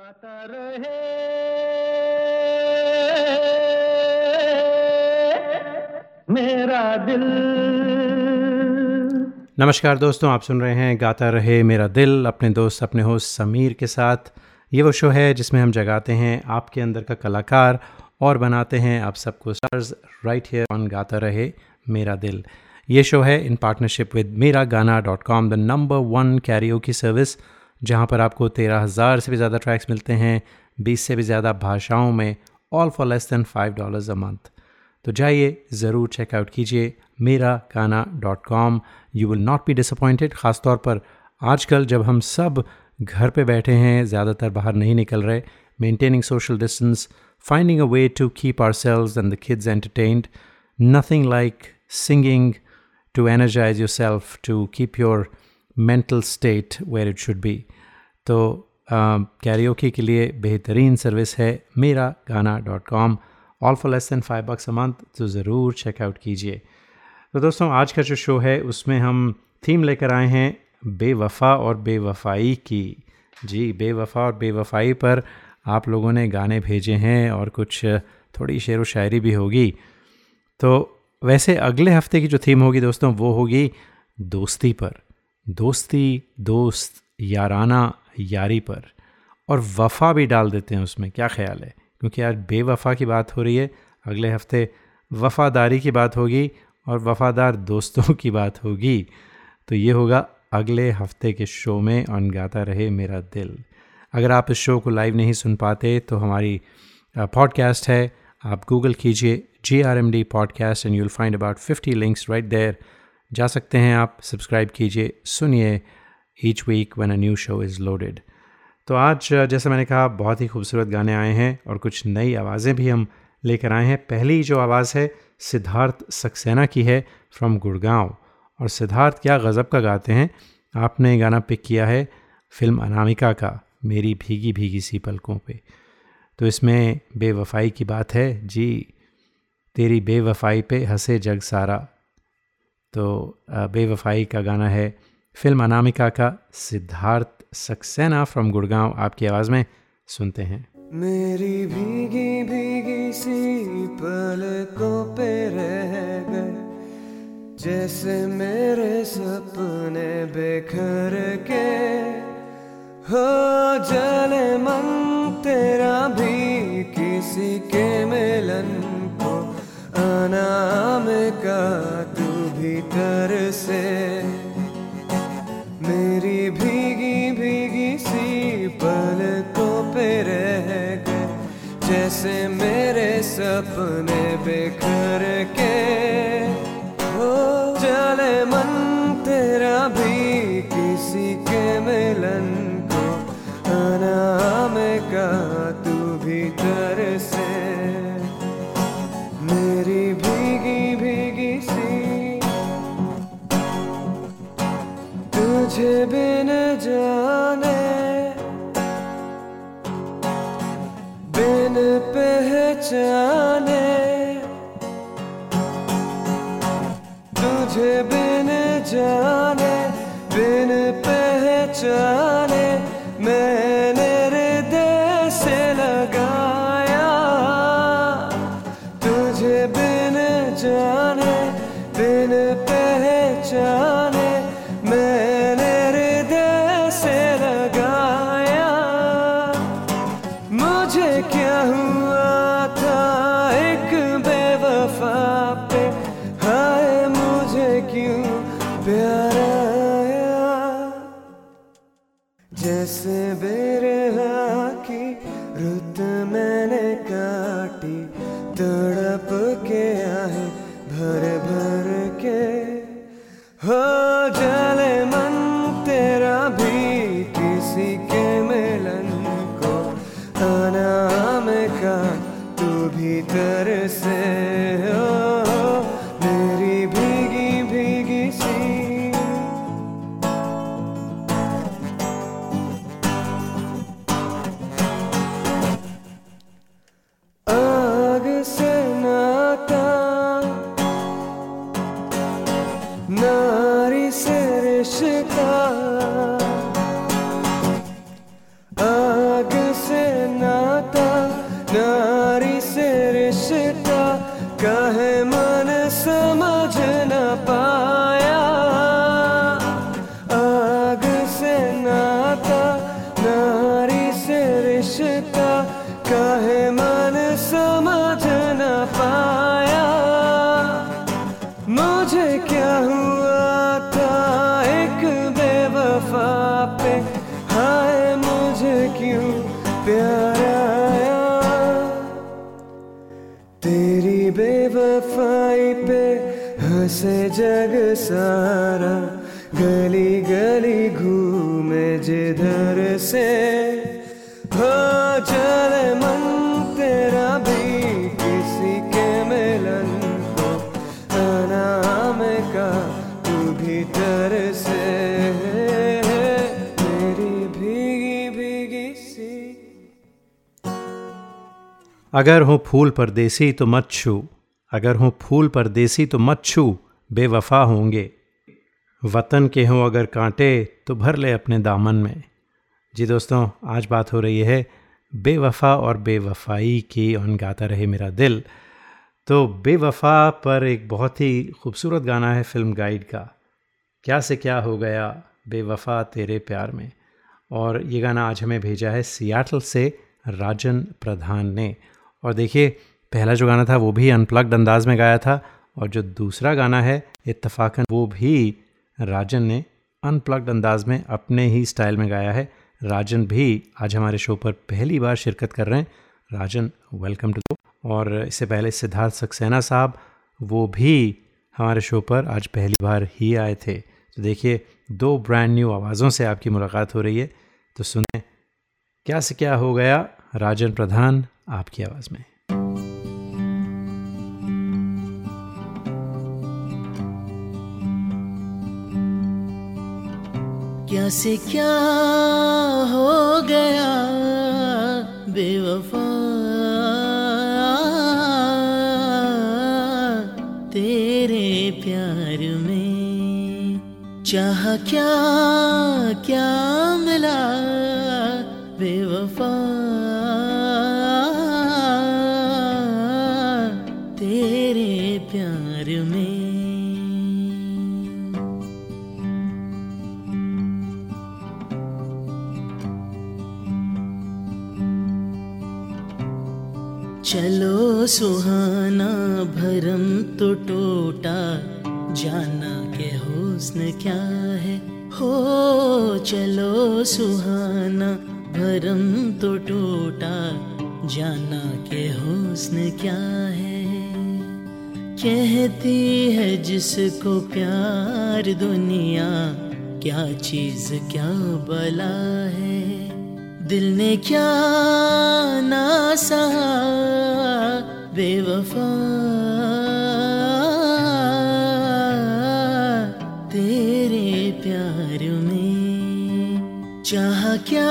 गाता रहे। मेरा दिल। नमस्कार दोस्तों, आप सुन रहे हैं गाता रहे मेरा दिल, अपने दोस्त, अपने होस्ट समीर के साथ। ये वो शो है जिसमें हम जगाते हैं आपके अंदर का कलाकार और बनाते हैं आप सबको स्टार्स राइट हेयर ऑन गाता रहे मेरा दिल। ये शो है इन partnership with Mera Gaana dot com the number one karaoke की सर्विस जहाँ पर आपको तेरह हज़ार से भी ज़्यादा ट्रैक्स मिलते हैं, बीस से भी ज़्यादा भाषाओं में all for less than five dollars a month तो जाइए, ज़रूर चेकआउट कीजिए Mera Gaana dot com you will not be disappointed ख़ासतौर पर आजकल जब हम सब घर पे बैठे हैं, ज़्यादातर बाहर नहीं निकल रहे maintaining social distance finding a way to keep our selves and the kids entertained nothing like singing to energize yourself to keep your mental state where it should be तो कैरियोकी के लिए बेहतरीन सर्विस है Mera Gaana dot com all for less than five bucks a month तो ज़रूर check out कीजिए। तो दोस्तों, आज का जो शो है, उसमें हम थीम लेकर आए हैं बेवफा और बेवफाई की। जी, बेवफा और बेवफाई पर आप लोगों ने गाने भेजे हैं और कुछ थोड़ी शेर व शायरी भी होगी। तो वैसे अगले हफ़्ते की जो थीम होगी दोस्तों, वो होगी दोस्ती पर। दोस्ती, दोस्त, याराना, यारी पर। और वफ़ा भी डाल देते हैं उसमें, क्या ख्याल है? क्योंकि आज बेवफ़ा की बात हो रही है, अगले हफ़्ते वफ़ादारी की बात होगी और वफ़ादार दोस्तों की बात होगी। तो ये होगा, अगले हफ़्ते के शो में ऑन गाता रहे मेरा दिल। अगर आप इस शो को लाइव नहीं सुन पाते तो हमारी पॉडकास्ट है। आप गूगल कीजिए G R M D podcast and you'll find about fifty links right there जा सकते हैं आप। सब्सक्राइब कीजिए। सुनिए each week one a new show is loaded तो आज, जैसे मैंने कहा, बहुत ही खूबसूरत गाने आए हैं और कुछ नई आवाज़ें भी हम लेकर आए हैं। पहली जो आवाज़ है, सिद्धार्थ सक्सेना की है फ्रॉम गुड़गांव। और सिद्धार्थ, क्या गज़ब का गाते हैं। आपने गाना पिक किया है फ़िल्म अनामिका का, मेरी भीगी भीगी सी पलकों पे। तो इसमें बेवफाई की बात है। जी, तेरी बेवफाई पे हंसे जग सारा। तो बेवफाई का गाना है। फ़िल्म अनामिका का सिद्धार्थ सक्सेना फ्रॉम गुड़गांव। आपकी आवाज़ में सुनते हैं। मेरी भीगी भीगी सी पलकों पे रह गए। जैसे मेरे सपने बिखर के। हो, जले मन, तेरा भी किसी के मिलन को। अनाम का भीतर से मेरी भीगी भीगी सी तो पे रह गए जैसे मेरे सपने बिखर जाने बिन पहचाने मैंने प्यार प्यार तेरी बेवफाई पे हंसे जग सारा गली अगर हो फूल परदेसी तो मत छू। अगर हूँ फूल परदेसी तो मत छू, बेवफा होंगे। वतन के हों अगर कांटे तो भर ले अपने दामन में। जी दोस्तों, आज बात हो रही है बेवफा और बेवफाई की, और गाता रहे मेरा दिल। तो बेवफा पर एक बहुत ही खूबसूरत गाना है फ़िल्म गाइड का। क्या से क्या हो गया बेवफा तेरे प्यार में? और ये गाना आज हमें भेजा है सियाटल से राजन प्रधान ने। और देखिए, पहला जो गाना था वो भी अनप्लग्ड अंदाज में गाया था और जो दूसरा गाना है, इत्तफाकन, वो भी राजन ने अनप्लग्ड अंदाज में अपने ही स्टाइल में गाया है। राजन भी आज हमारे शो पर पहली बार शिरकत कर रहे हैं। राजन वेलकम टू और इससे पहले सिद्धार्थ सक्सेना साहब, वो भी हमारे शो पर आज पहली बार ही आए थे। तो देखिए, दो ब्रांड न्यू आवाज़ों से आपकी मुलाकात हो रही है। तो सुने, क्या से क्या हो गया? राजन प्रधान आपकी आवाज़ में। क्या से क्या हो गया बेवफा? तेरे प्यार में चाह क्या क्या मिला? सुहाना भरम तो टूटा, जाना के हुस्न क्या है? हो चलो सुहाना भरम तो टूटा, जाना के हुस्न क्या है? कहती है जिसको प्यार दुनिया, क्या चीज़ क्या बला है? दिल ने क्या ना सहा बेवफा तेरे प्यार में चाह क्या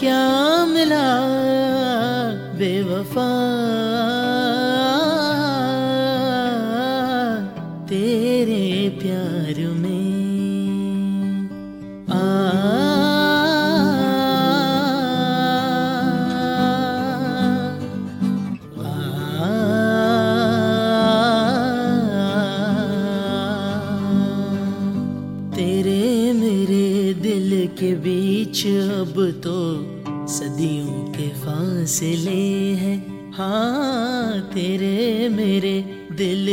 क्या मिला? बेवफा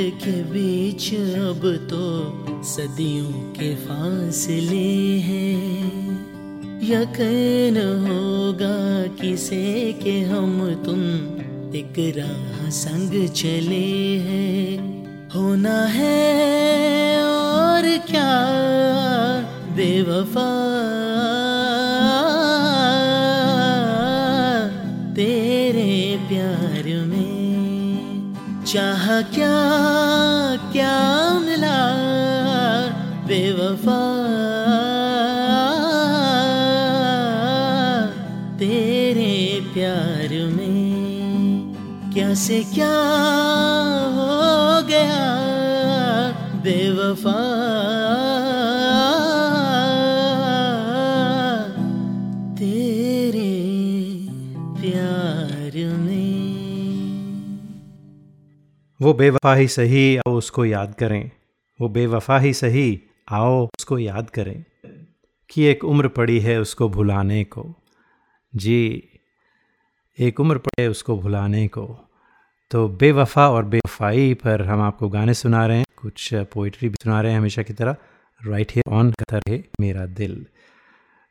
के बीच अब तो सदियों के फासले हैं। यकीन होगा किसे के हम तुम एक राह संग चले हैं। होना है और क्या, बेवफा चाह क्या क्या मिला बेवफा? तेरे प्यार में क्या से क्या वो बेवफा ही सही, आओ उसको याद करें। वो बेवफा ही सही, आओ उसको याद करें। कि एक उम्र पड़ी है उसको भुलाने को। जी, एक उम्र पड़े उसको भुलाने को। तो बेवफा और बेवफाई पर हम आपको गाने सुना रहे हैं, कुछ पोइट्री भी सुना रहे हैं हमेशा की तरह। राइट हियर ऑन कतर है मेरा दिल।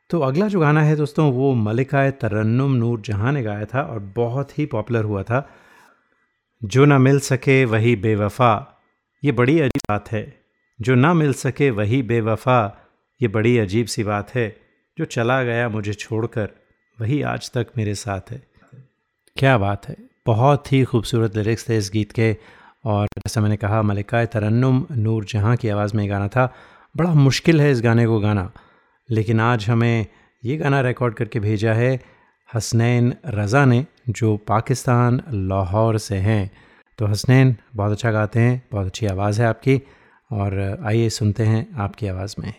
तो अगला जो गाना है दोस्तों, वो मलिका तरन्नुम नूर जहाँ ने गाया था और बहुत ही पॉपुलर हुआ था। जो ना मिल सके वही बेवफा। ये बड़ी अजीब बात है। जो ना मिल सके वही बेवफा, ये बड़ी अजीब सी बात है। जो चला गया मुझे छोड़कर, वही आज तक मेरे साथ है। क्या बात है। बहुत ही खूबसूरत लिरिक्स थे इस गीत के और जैसा मैंने कहा मलिका तरन्नुम, नूर जहाँ की आवाज़ में गाना था। बड़ा मुश्किल है इस गाने को गाना। लेकिन आज हमें ये गाना रिकॉर्ड करके भेजा है हसनैन रज़ा ने जो पाकिस्तान, लाहौर से हैं। तो हसनैन, बहुत अच्छा गाते हैं, बहुत अच्छी आवाज़ है आपकी, और आइए सुनते हैं आपकी आवाज़ में।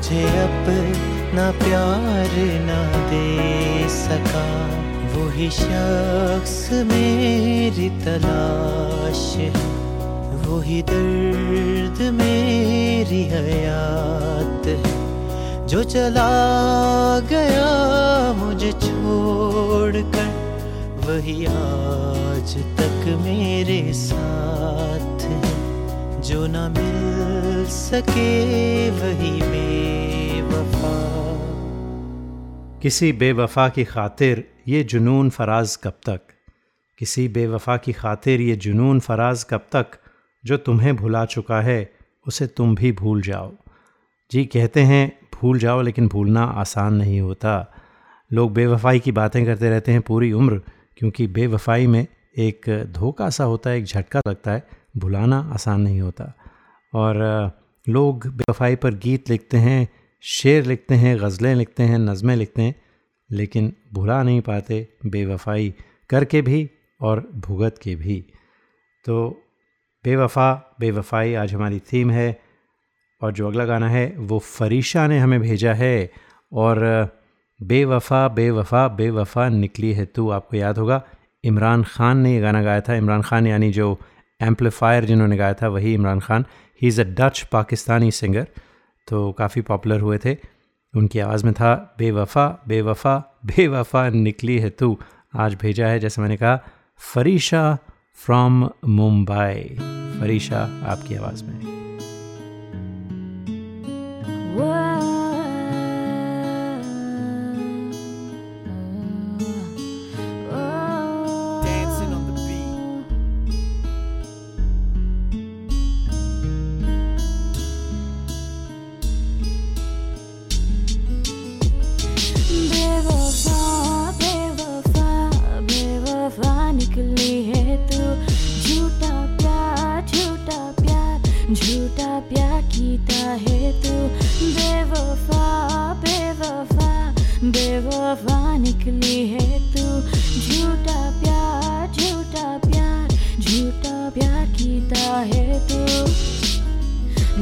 मुझे अपना प्यार ना दे सका। वही शख्स मेरी तलाश है। वही दर्द मेरी हयात जो चला गया मुझे छोड़कर, वही आज तक मेरे साथ जो ना मिल सके वही बेवफा। किसी बेवफा की खातिर ये जुनून फराज कब तक? किसी बेवफा की खातिर ये जुनून फराज कब तक? जो तुम्हें भुला चुका है, उसे तुम भी भूल जाओ। जी, कहते हैं, भूल जाओ, लेकिन भूलना आसान नहीं होता। लोग बेवफाई की बातें करते रहते हैं पूरी उम्र, क्योंकि बेवफाई में एक धोखा सा होता है, एक झटका लगता है, भुलाना आसान नहीं होता। और लोग बेवफाई पर गीत लिखते हैं, शेर लिखते हैं, गज़लें लिखते हैं, नज़में लिखते हैं, लेकिन भुला नहीं पाते बेवफाई करके भी और भुगत के भी। तो बेवफा, बेवफाई आज हमारी थीम है और जो अगला गाना है वो फरीशा ने हमें भेजा है और बेवफा बेवफा बेवफा निकली है तू, आपको याद होगा। इमरान ख़ान ने ये गाना गाया था। इमरान ख़ान यानी जो एम्पलीफायर जिन्होंने गाया था, वही Imran Khan. He is a Dutch Pakistani singer तो काफ़ी पॉपुलर हुए थे। उनकी आवाज़ में था, बेवफा बेवफा बेवफा निकली है तू। आज भेजा है, जैसे मैंने कहा, फरीशा फ्रॉम मुंबई। फरीशा आपकी आवाज़ में। झूठा प्यार किया है तू। बेवफा बेवफा बेवफा निकली है तू। झूठा प्यार झूठा प्यार झूठा प्यार किया है तू।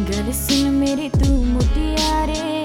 गल सुन मेरी तू मुटिया रे।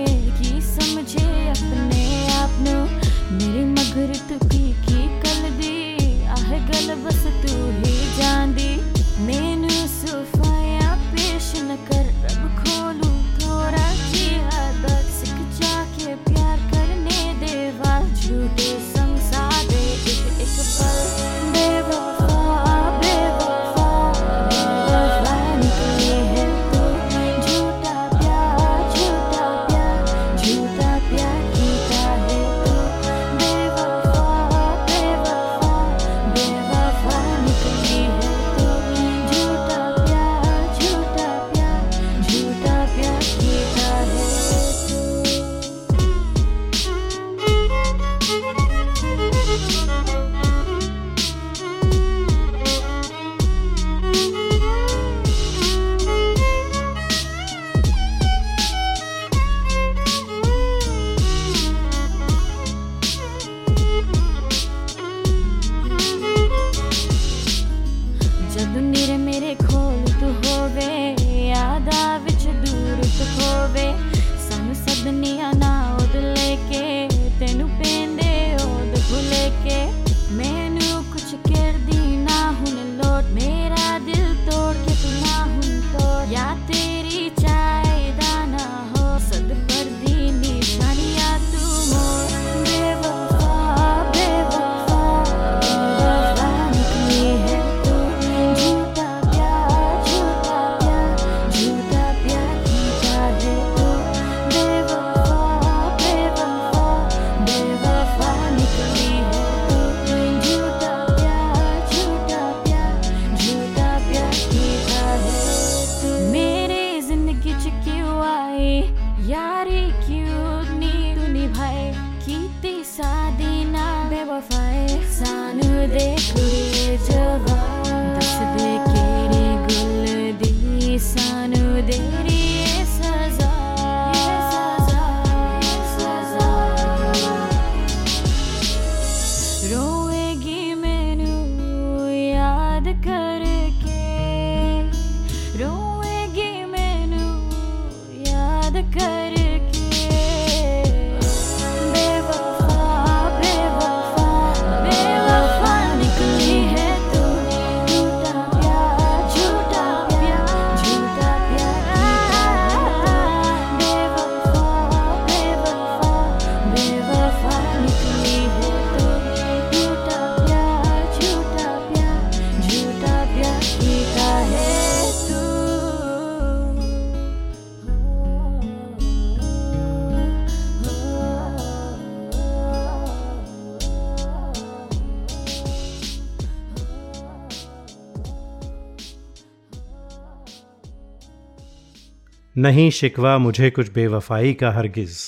नहीं शिकवा मुझे कुछ बेवफाई का हरगिज़।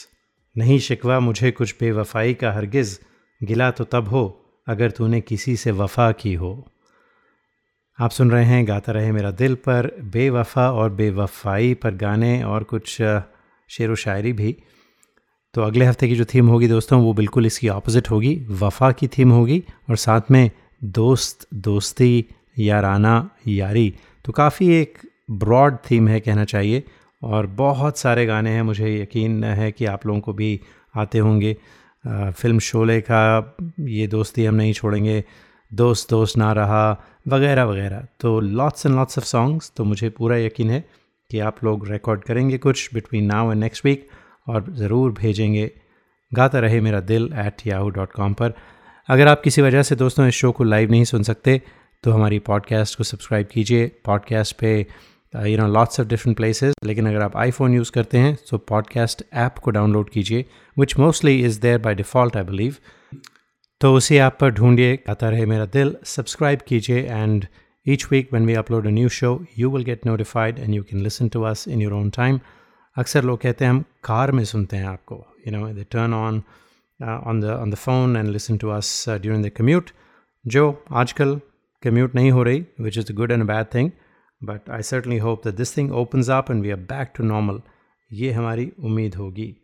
नहीं शिकवा मुझे कुछ बेवफाई का हरगिज़। गिला तो तब हो अगर तूने किसी से वफा की हो। आप सुन रहे हैं, गाता रहे मेरा दिल पर, बेवफा और बेवफाई पर गाने और कुछ शेर व शायरी भी। तो अगले हफ़्ते की जो थीम होगी दोस्तों, वो बिल्कुल इसकी ऑपोजिट होगी। वफ़ा की थीम होगी और साथ में दोस्त, दोस्ती, याराना, यारी। तो काफ़ी एक ब्रॉड थीम है, कहना चाहिए। और बहुत सारे गाने हैं, मुझे यकीन है कि आप लोगों को भी आते होंगे। फ़िल्म शोले का ये दोस्ती हम नहीं छोड़ेंगे। दोस्त दोस्त ना रहा, वगैरह वगैरह। तो lots and lots of songs तो मुझे पूरा यकीन है कि आप लोग रिकॉर्ड करेंगे कुछ between now and next week और ज़रूर भेजेंगे। गाता रहे मेरा दिल एट याहू डॉट कॉम पर। अगर आप किसी वजह से दोस्तों इस शो को लाइव नहीं सुन सकते तो हमारी पॉडकास्ट को सब्सक्राइब कीजिए। पॉडकास्ट पे you know lots of different places लेकिन अगर आप आईफोन यूज़ करते हैं तो पॉडकास्ट ऐप को डाउनलोड कीजिए which mostly is there by default I believe तो उसी ऐप पर ढूंढिए, आता रहे मेरा दिल सब्सक्राइब कीजिए and each week one we upload a new show you will get notified and you can listen to us in your own time अक्सर लोग कहते हैं, हम कार में सुनते हैं आपको you know they turn on on the on the phone and listen to us during the commute जो आजकल कम्यूट नहीं हो रही which is a good and bad thing but I certainly hope that this thing opens up and we are back to normal ये हमारी उम्मीद होगी।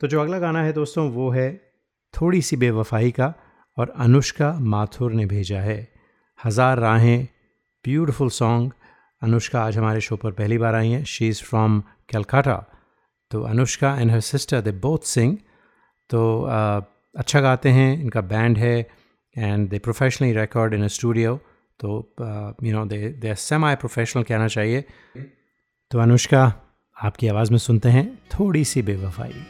तो जो अगला गाना है दोस्तों वो है थोड़ी सी बेवफाई का और अनुष्का माथुर ने भेजा है। हज़ार राहें ब्यूटिफुल सॉन्ग अनुष्का आज हमारे शो पर पहली बार आई हैं। शी इज़ फ्रॉम कैलकाटा तो Anushka and her sister they both sing तो uh, अच्छा गाते हैं। इनका बैंड है and they professionally record in a studio तो you know they they semi professional कहना चाहिए। तो अनुष्का, आपकी आवाज़ में सुनते हैं, थोड़ी सी बेवफाई।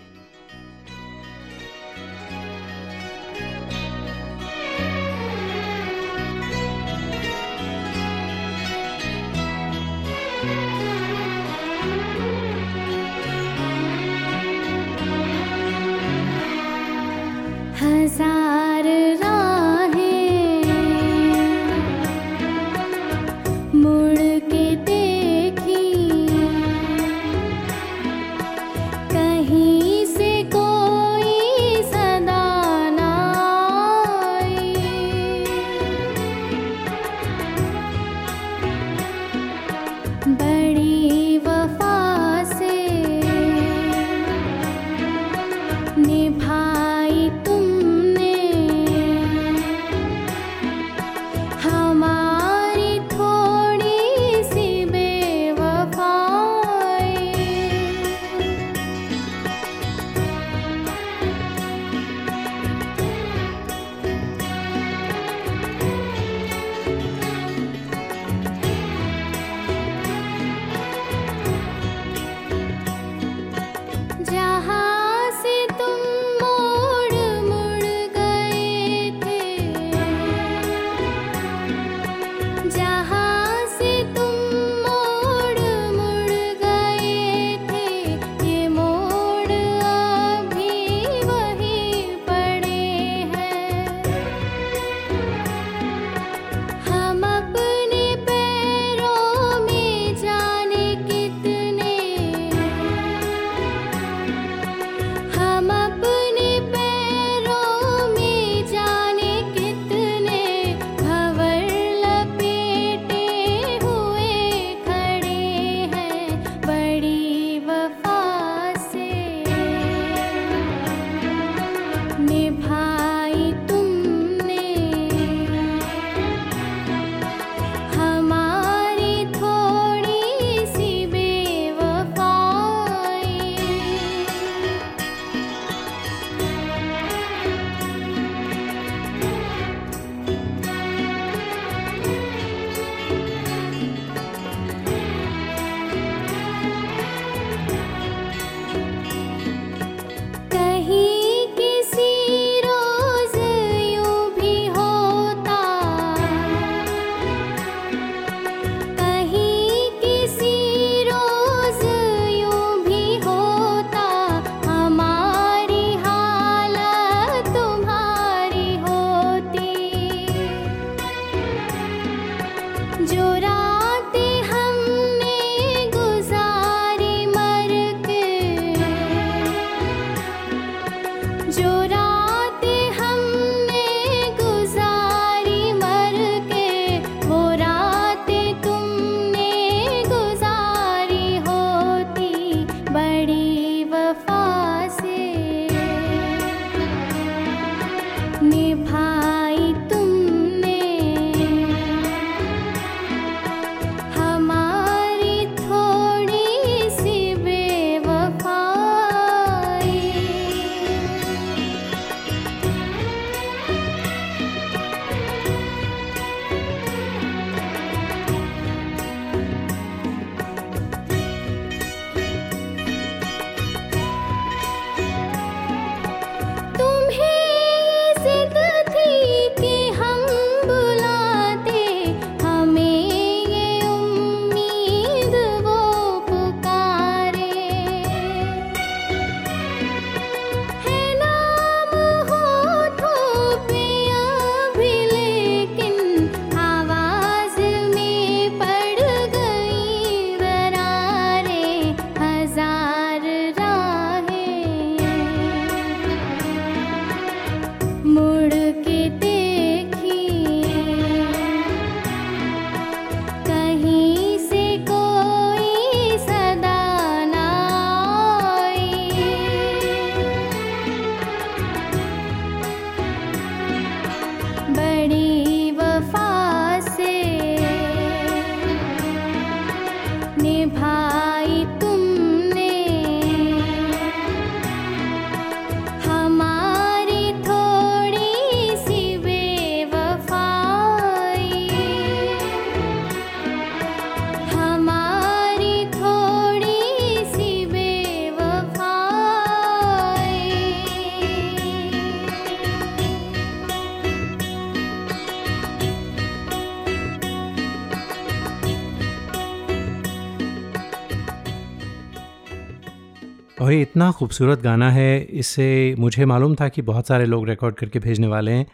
इतना खूबसूरत गाना है इससे मुझे मालूम था कि बहुत सारे लोग रिकॉर्ड करके भेजने वाले हैं।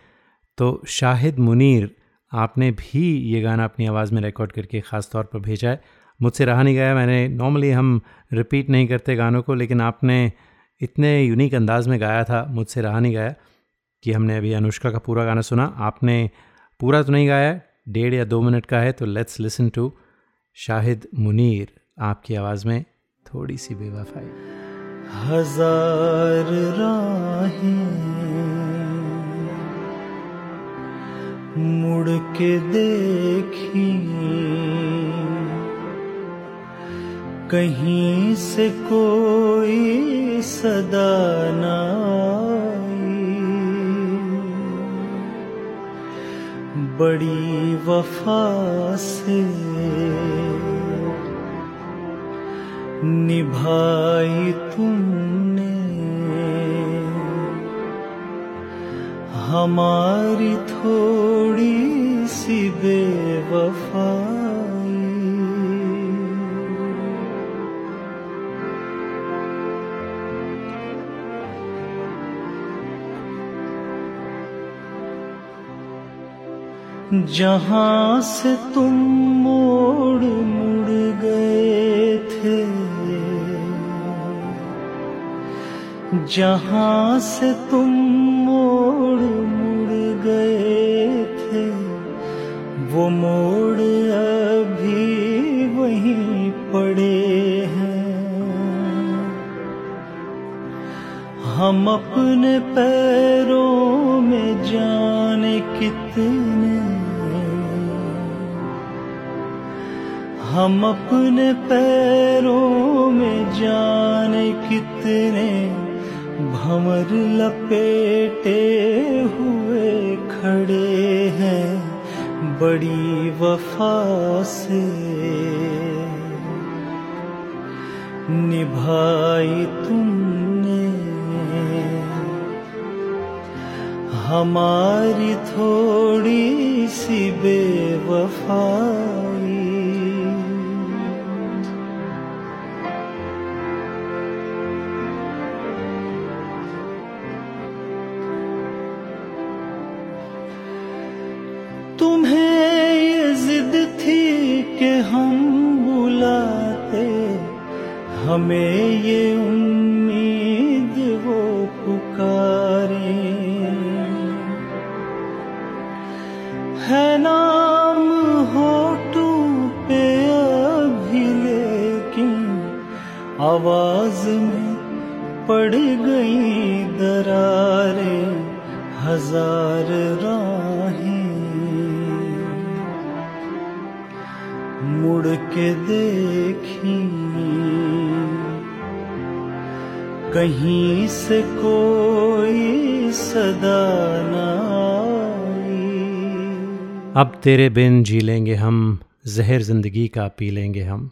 तो शाहिद मुनीर, आपने भी ये गाना अपनी आवाज़ में रिकॉर्ड करके ख़ास तौर पर भेजा है। मुझसे रहा नहीं गया, मैंने नॉर्मली हम रिपीट नहीं करते गानों को, लेकिन आपने इतने यूनिक अंदाज में गाया था, मुझसे रहा नहीं गया कि हमने अभी अनुष्का का पूरा गाना सुना। आपने पूरा तो नहीं गाया, डेढ़ या दो मिनट का है तो let's listen to Shahid Munir, आपकी आवाज़ में थोड़ी सी बेवफाई। हज़ार राहें मुड़ के देखी कहीं से कोई सदा ना बड़ी वफा से निभाई तुमने। हमारी थोड़ी सी बेवफाई। जहाँ से तुम मोड़ मुड़ गए थे जहाँ से तुम मोड़ मुड़ गए थे, वो मोड़ अभी वहीं पड़े हैं। हम अपने पैरों में जाने कितने हम अपने पैरों से निभाई तुमने। हमारी थोड़ी सी बेवफाई आवाज़ में पड़ गई दरारे, हज़ार राहें। मुड़ के देखी, कहीं से कोई सदा अब तेरे बिन जी लेंगे हम, जहर ज़िंदगी का पी लेंगे हम।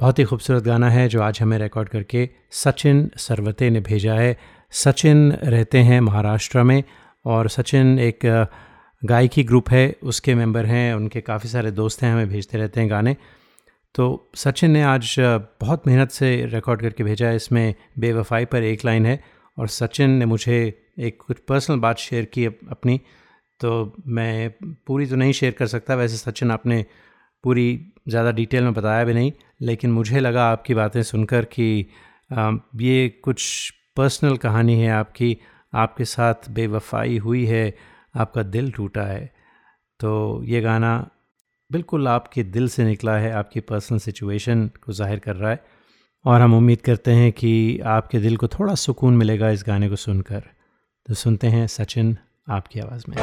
बहुत ही खूबसूरत गाना है जो आज हमें रिकॉर्ड करके सचिन सरवते ने भेजा है। सचिन रहते हैं महाराष्ट्र में और सचिन एक गायकी ग्रुप है, उसके मेंबर हैं, उनके काफ़ी सारे दोस्त हैं, हमें भेजते रहते हैं गाने। तो सचिन ने आज बहुत मेहनत से रिकॉर्ड करके भेजा है, इसमें बेवफाई पर एक लाइन है और सचिन ने मुझे एक कुछ पर्सनल बात शेयर की अपनी तो मैं पूरी तो नहीं शेयर कर सकता, वैसे सचिन आपने पूरी ज़्यादा डिटेल में बताया भी नहीं। लेकिन मुझे लगा आपकी बातें सुनकर कि ये कुछ पर्सनल कहानी है आपकी, आपके साथ बेवफाई हुई है, आपका दिल टूटा है। तो ये गाना बिल्कुल आपके दिल से निकला है, आपकी पर्सनल सिचुएशन को ज़ाहिर कर रहा है और हम उम्मीद करते हैं कि आपके दिल को थोड़ा सुकून मिलेगा इस गाने को सुनकर। तो सुनते हैं सचिन, आपकी आवाज़ में।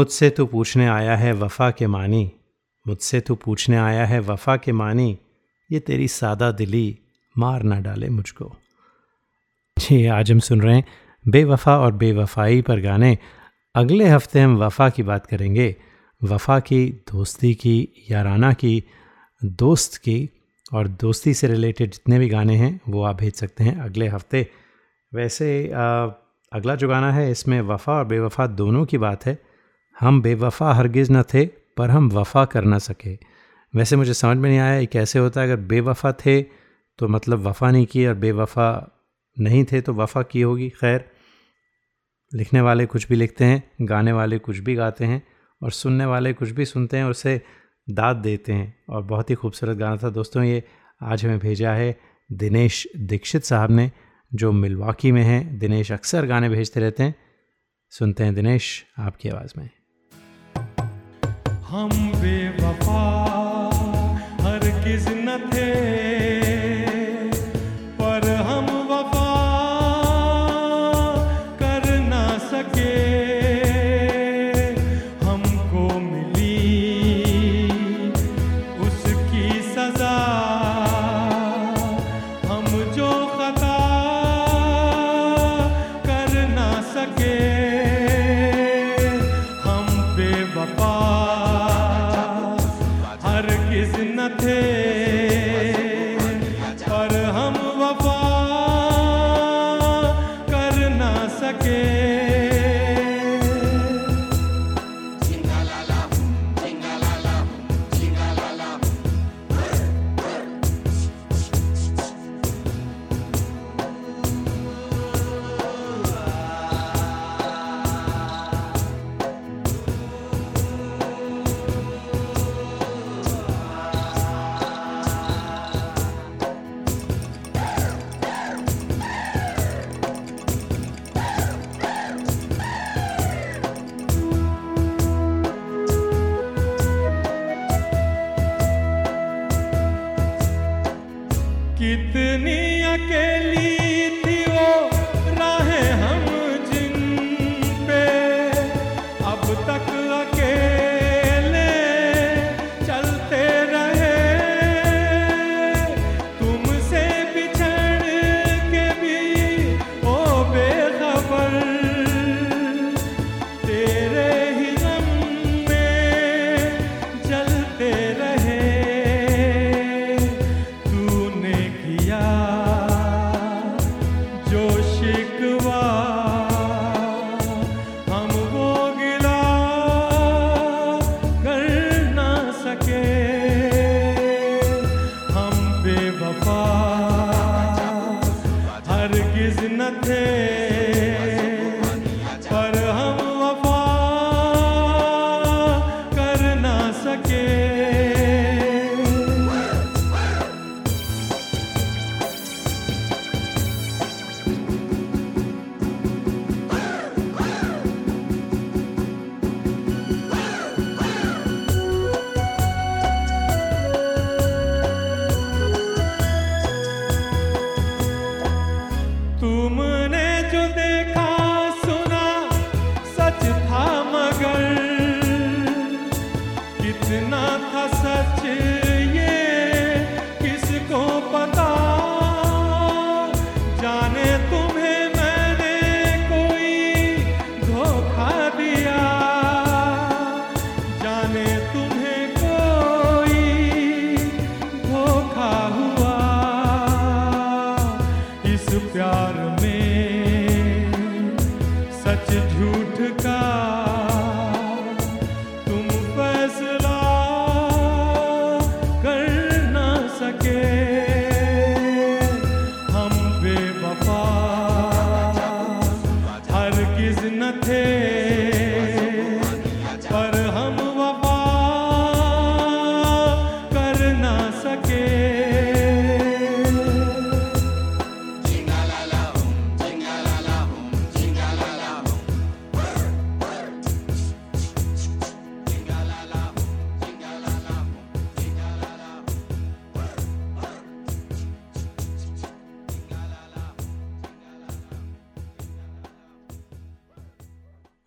मुझसे तू पूछने आया है वफ़ा के मानी। मुझसे तू पूछने आया है वफ़ा के मानी। ये तेरी सादा दिली मार ना डाले मुझको। जी आज हम सुन रहे हैं बेवफ़ा और बेवफ़ाई पर गाने। अगले हफ़्ते हम वफ़ा की बात करेंगे। वफ़ा की दोस्ती की याराना की दोस्त की और दोस्ती से रिलेटेड जितने भी गाने हैं वो आप भेज सकते हैं अगले हफ़्ते। वैसे आ, अगला जो गाना है इसमें वफ़ा और बेवफ़ा दोनों की बात है। हम बेवफ़ा हरगिज़ न थे, पर हम वफ़ा कर ना सके। वैसे मुझे समझ में नहीं आया कैसे होता है, अगर बेवफ़ा थे तो मतलब वफ़ा नहीं की और बेवफ़ा नहीं थे तो वफ़ा की होगी, खैर। लिखने वाले कुछ भी लिखते हैं, गाने वाले कुछ भी गाते हैं, और सुनने वाले कुछ भी सुनते हैं, और उसे दाद देते हैं। और बहुत ही खूबसूरत गाना था। दोस्तों, ये आज हमें भेजा है दिनेश दीक्षित साहब ने, जो मिलवाकी में हैं। दिनेश अक्सर गाने भेजते रहते हैं। सुनते हैं दिनेश, आपकी आवाज़ में। हम बेवफा हर किस न थे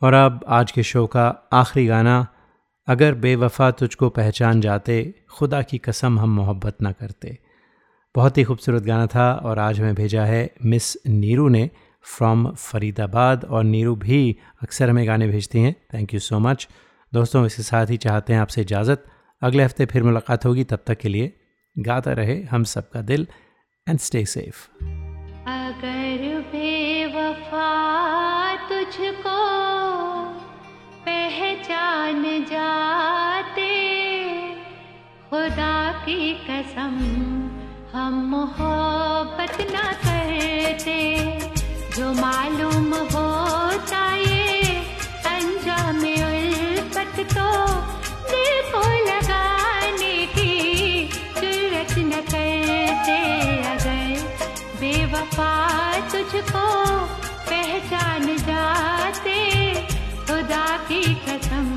और अब आज के शो का आखिरी गाना, अगर बेवफा तुझको पहचान जाते, खुदा की कसम हम मोहब्बत ना करते। बहुत ही खूबसूरत गाना था और आज हमें भेजा है मिस नीरू ने फ्रॉम फरीदाबाद और नीरू भी अक्सर हमें गाने भेजती हैं। थैंक यू सो मच दोस्तों, इसके साथ ही चाहते हैं आपसे इजाज़त। अगले हफ़्ते फिर मुलाकात होगी, तब तक के लिए गाता रहे हम सबका दिल एंड स्टे सेफ़ पहचान जाते। खुदा की कसम, हम मोहब्बत ना करते। जो मालूम होता ये, अंजाम उल्फत तो दिल को लगाने की ज़रूरत न करते। अगर बेवफा तुझको पहचान जाते खुदा की कसम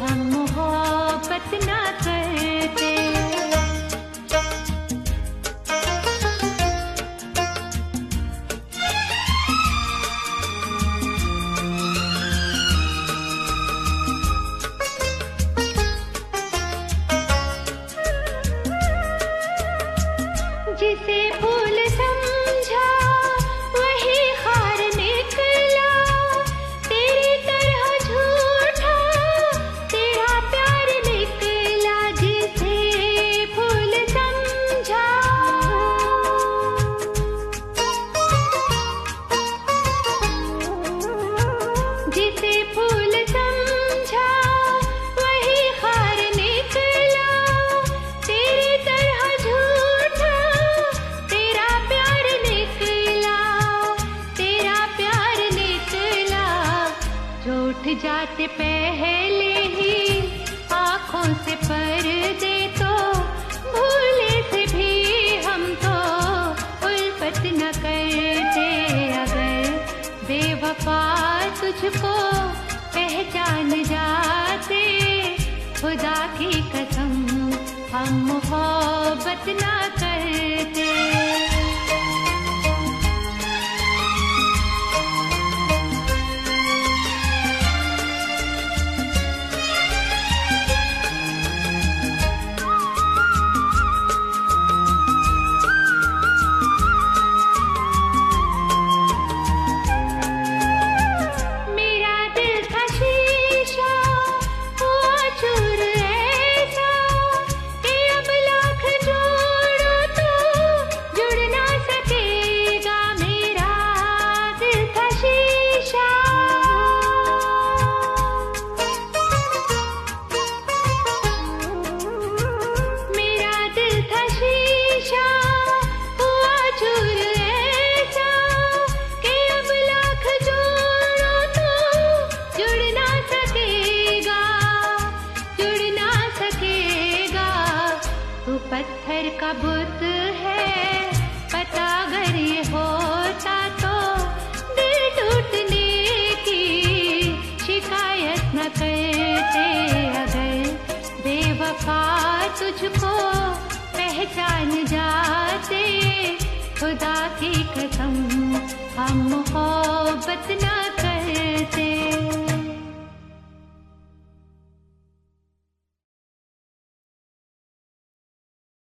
हम मोहब्बत ना करते।